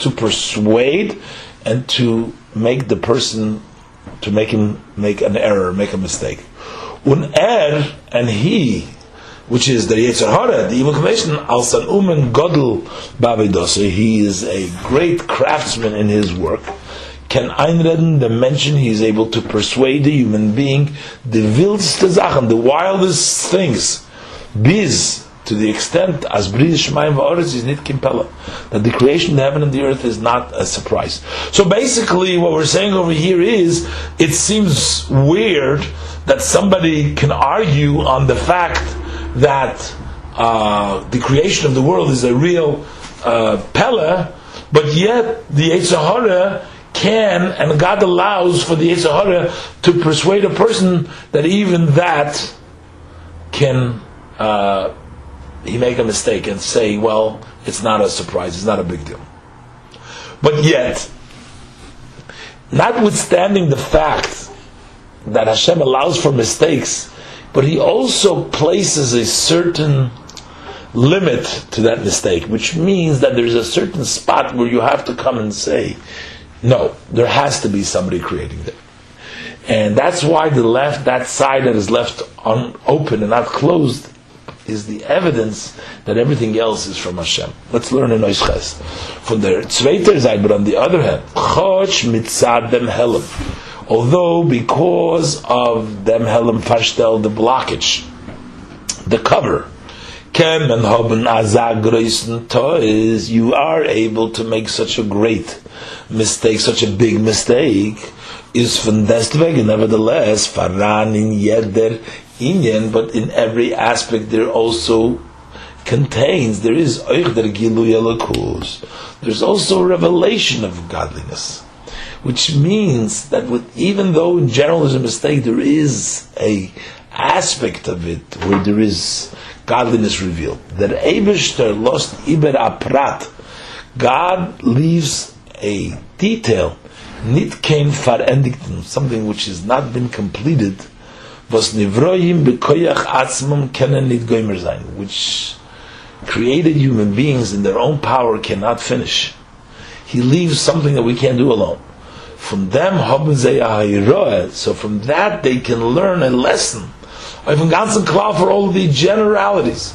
to persuade and to make the person to make him make an error, make a mistake. Un er and he, which is the Yetzer Hara, the evil inclination, al san umen godel bavidose. He is a great craftsman in his work. Can einreden the mention he is able to persuade the human being the wildste Sachen, the wildest things. Biz to the extent as Bris Shemaim Va'oretz is nit that the creation of the heaven and the earth is not a surprise. So basically, what we're saying over here is, it seems weird that somebody can argue on the fact that uh, the creation of the world is a real uh, Pella, but yet the Yetzer Hara can, and God allows for the Yetzer Hara to persuade a person that even that can, uh, he make a mistake and say, well, it's not a surprise, it's not a big deal. But yet, notwithstanding the fact that Hashem allows for mistakes, but He also places a certain limit to that mistake, which means that there's a certain spot where you have to come and say, no, there has to be somebody creating that. And that's why the left, that side that is left un, open and not closed, is the evidence that everything else is from Hashem. Let's learn in Oishches. From the zweiter side, but on the other hand, Choch mitzad dem helam. Although because of dem helam fashtel, the blockage, the cover, kem and hoben azag toys, you are able to make such a great mistake, such a big mistake, is von deswegen, nevertheless, faran in jeder inyan, but in every aspect there also contains, there is there's also revelation of godliness. Which means that with, even though in general there's a mistake, there is a aspect of it where there is godliness revealed. That Eberster lost Iber Aprat. God leaves a detail, nit verendigten, something which has not been completed, was nivroim bekoyach atzmum kenen nit goimer sein, which created human beings in their own power cannot finish. He leaves something that we can't do alone. From them, so from that they can learn a lesson. Even ganzen klar for all the generalities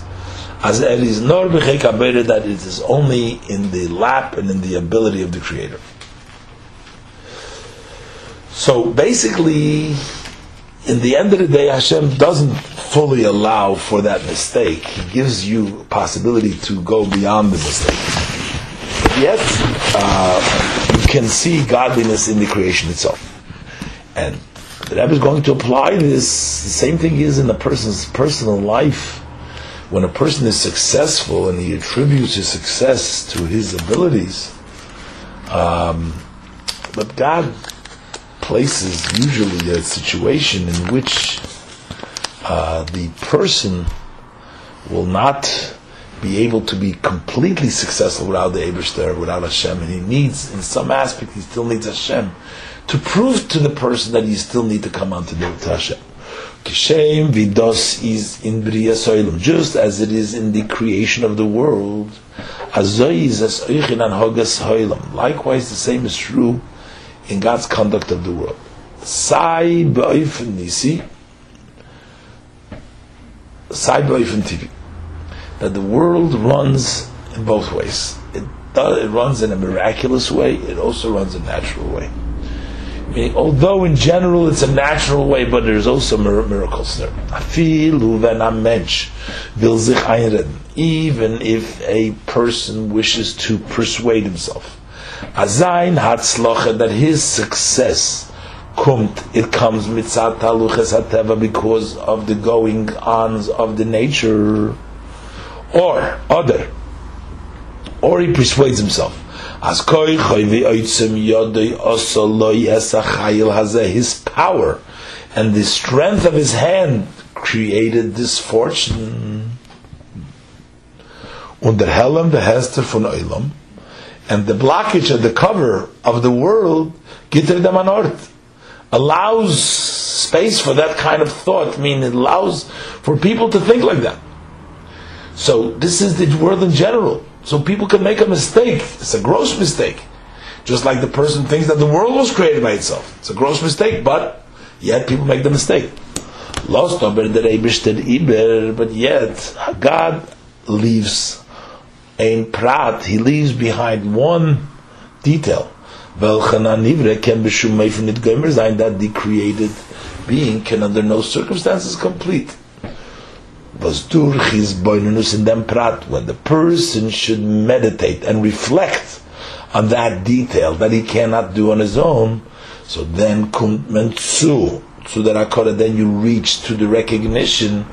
as it is nor that it is only in the lap and in the ability of the Creator. So basically, in the end of the day, Hashem doesn't fully allow for that mistake. He gives you possibility to go beyond the mistake. Yet, uh, you can see godliness in the creation itself. And the Rebbe is going to apply this. The same thing is in a person's personal life when a person is successful and he attributes his success to his abilities, um, but God places usually a situation in which uh, the person will not be able to be completely successful without the Eberster, without Hashem, and he needs, in some aspect, he still needs Hashem to prove to the person that he still need to come onto the Hashem. Kishem vidos is in Bria Soilum, just as it is in the creation of the world. Likewise, the same is true in God's conduct of the world. Sai nisi, sai TV. That the world runs in both ways. It, does, it runs in a miraculous way. It also runs a natural way. Meaning, although in general it's a natural way, but there's also miracles there. Even if a person wishes to persuade himself, Azain hatzlocha that his success kumt it comes mitzat taluches hateva because of the going ons of the nature, or other, or he persuades himself. As koi choyvi oitzim yodoi osoloi esachayil hazeh, his power and the strength of his hand created this fortune. Under Helm the Hester von Oilam, and the blockage of the cover of the world, Gitter Damanort, allows space for that kind of thought, meaning it allows for people to think like that. So this is the world in general. So people can make a mistake. It's a gross mistake. Just like the person thinks that the world was created by itself. It's a gross mistake, but yet people make the mistake. Lost but yet God leaves ein prat, he leaves behind one detail. That the created being can under no circumstances complete was durch boinenus in dem prat, when the person should meditate and reflect on that detail that he cannot do on his own, so then kumt men zu, so that akora, then you reach to the recognition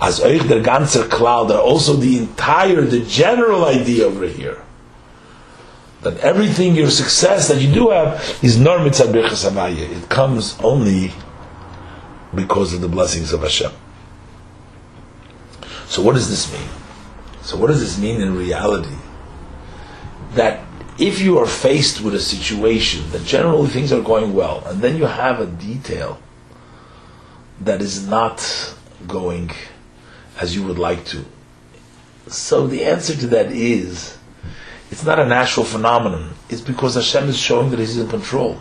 as euch der ganze cloud, also the entire, the general idea over here, That everything, your success that you do have, is nor mitzad It comes only because of the blessings of Hashem. So what does this mean? So what does this mean in reality? That if you are faced with a situation that generally things are going well, and then you have a detail that is not going as you would like to. So the answer to that is it's not a natural phenomenon. It's because Hashem is showing that He's in control.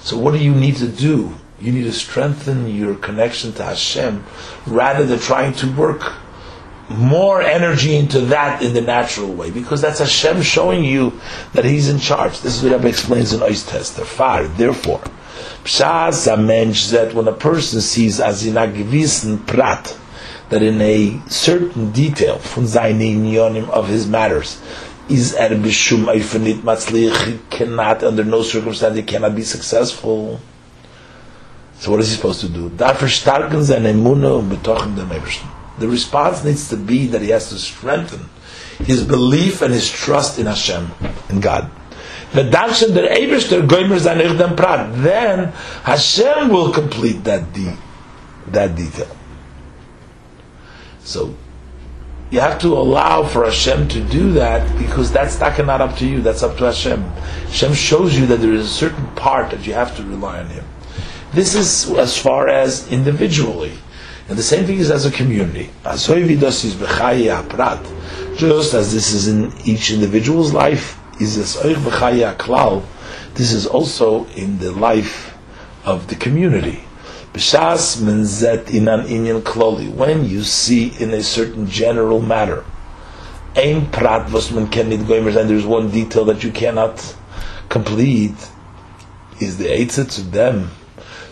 So what do you need to do? You need to strengthen your connection to Hashem rather than trying to work more energy into that in the natural way, because that's Hashem showing you that He's in charge. This is what Rebbe explains in Ois. Far, therefore, Pshaz mensch that when a person sees as in a gewissen Prat, that in a certain detail from seine of his matters, is er bishum eifenit matzlich, cannot, under no circumstance, he cannot be successful. So what is he supposed to do? The response needs to be that he has to strengthen his belief and his trust in Hashem, in God. Then Hashem will complete that de- that detail. So you have to allow for Hashem to do that because that's not up to you. That's up to Hashem. Hashem shows you that there is a certain part that you have to rely on Him. This is as far as individually. And the same thing is as a community. Just as this is in each individual's life, is this is also in the life of the community. When you see in a certain general matter, and there's one detail that you cannot complete, is the eitzah to them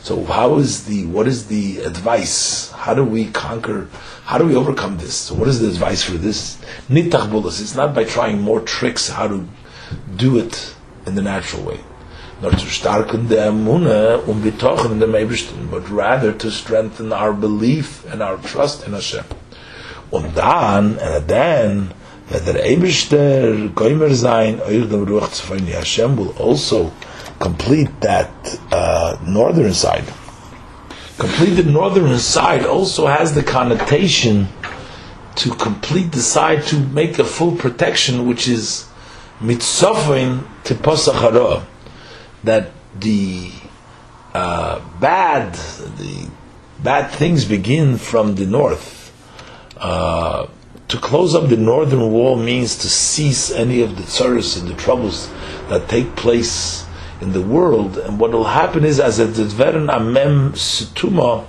so how is the what is the advice? How do we conquer? How do we overcome this? So what is the advice for this? Nitach It's not by trying more tricks how to do it in the natural way. Not to starken the emuna um bitochen in the Meibishtin, but rather to strengthen our belief and our trust in Hashem. Und dann, and then, that the Eibishter goimer sein, euch dem Ruach zu Hashem will also complete that uh, northern side. Complete the northern side also has the connotation to complete the side to make a full protection, which is mitzofin to pasachara, that the uh, bad, the bad things begin from the north. Uh, to close up the northern wall means to cease any of the tsaris and the troubles that take place in the world, and what will happen is as a dveren amem situma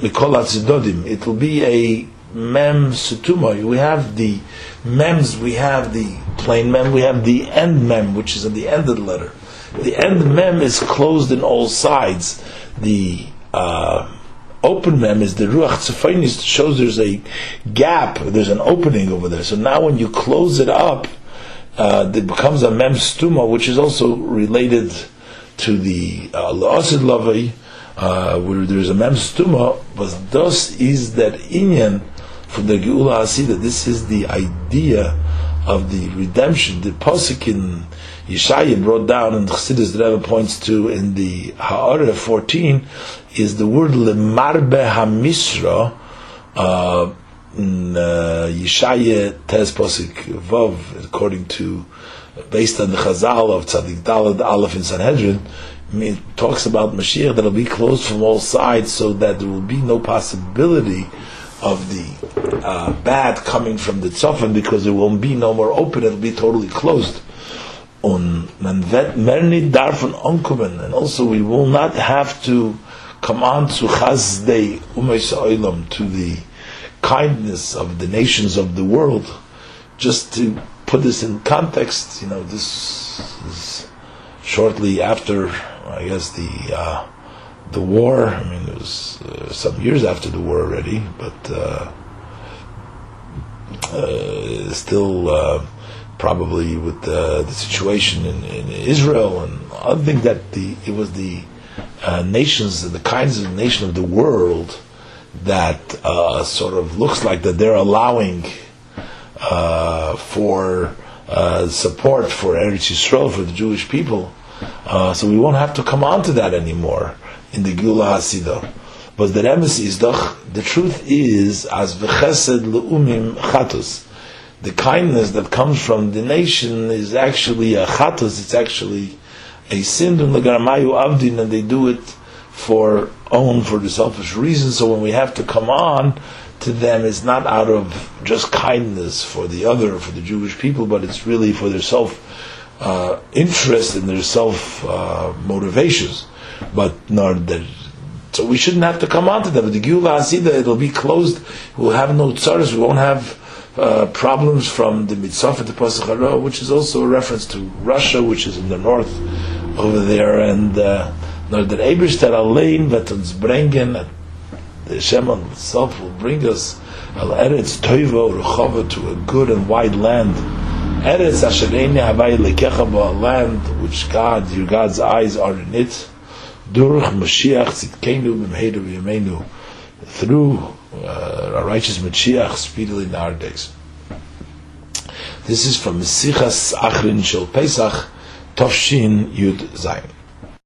mikol atzidodim. It will be a mem situma. We have the mems, we have the plain mem, we have the end mem, which is at the end of the letter. The end mem is closed in all sides. The uh, open mem is the ruach tzefainis shows there's a gap, there's an opening over there. So now when you close it up uh, it becomes a mem stuma, which is also related to the uh, la'asid lavai, uh, where there's a mem stuma, but thus is that inyan from the Geula Hasida. This is the idea of the redemption. The Pasuk in Yeshaya brought down, and Chassidus the Rebbe points to in the Ha'ara 14, is the word lemarbe hamisra, uh, in uh, Yeshaya Tez Posik Vav, according to, based on the Chazal of Tzadik Dalad Aleph in Sanhedrin, it talks about Mashiach that'll be closed from all sides so that there will be no possibility of the uh, bad coming from the Tzofan because it won't be no more open, it'll be totally closed. And also we will not have to come on to Chazdei to the kindness of the nations of the world. Just to put this in context, you know, this is shortly after, I guess, the uh, the war. I mean, it was uh, some years after the war already, but uh, uh still uh, probably with the, the situation in, in, Israel and I think that the it was the uh, nations, the kinds of nation of the world that uh, sort of looks like that they're allowing uh, for uh, support for Eretz Yisrael for the Jewish people. Uh, so we won't have to come on to that anymore in the Gula Hasidah. But the remes is doch, the truth is, as v'chesed le'umim chatus, the kindness that comes from the nation is actually a chatus, it's actually a sin, and avdin, and they do it for own, for the selfish reasons. So when we have to come on to them, it's not out of just kindness for the other, for the Jewish people, but it's really for their self uh, interest and their self uh, motivations. But not that so we shouldn't have to come on to them. But the Geulah Hasida, it'll be closed. We'll have no tzaras. We won't have uh, problems from the Mitzvah to Pasach which is also a reference to Russia, which is in the north over there. And uh, the Aibershter allein wird uns bringen, the Hashem himself will bring us al Eretz Toiva Rechova to a good and wide land. Eretz Ashereni Havai Lekecha a land which God, your God's eyes are in it. Durch Mashiach through uh, righteous Mashiach speedily in our days. This is from Mesichas Achrin Shel Pesach Tovshin Yud Zayin.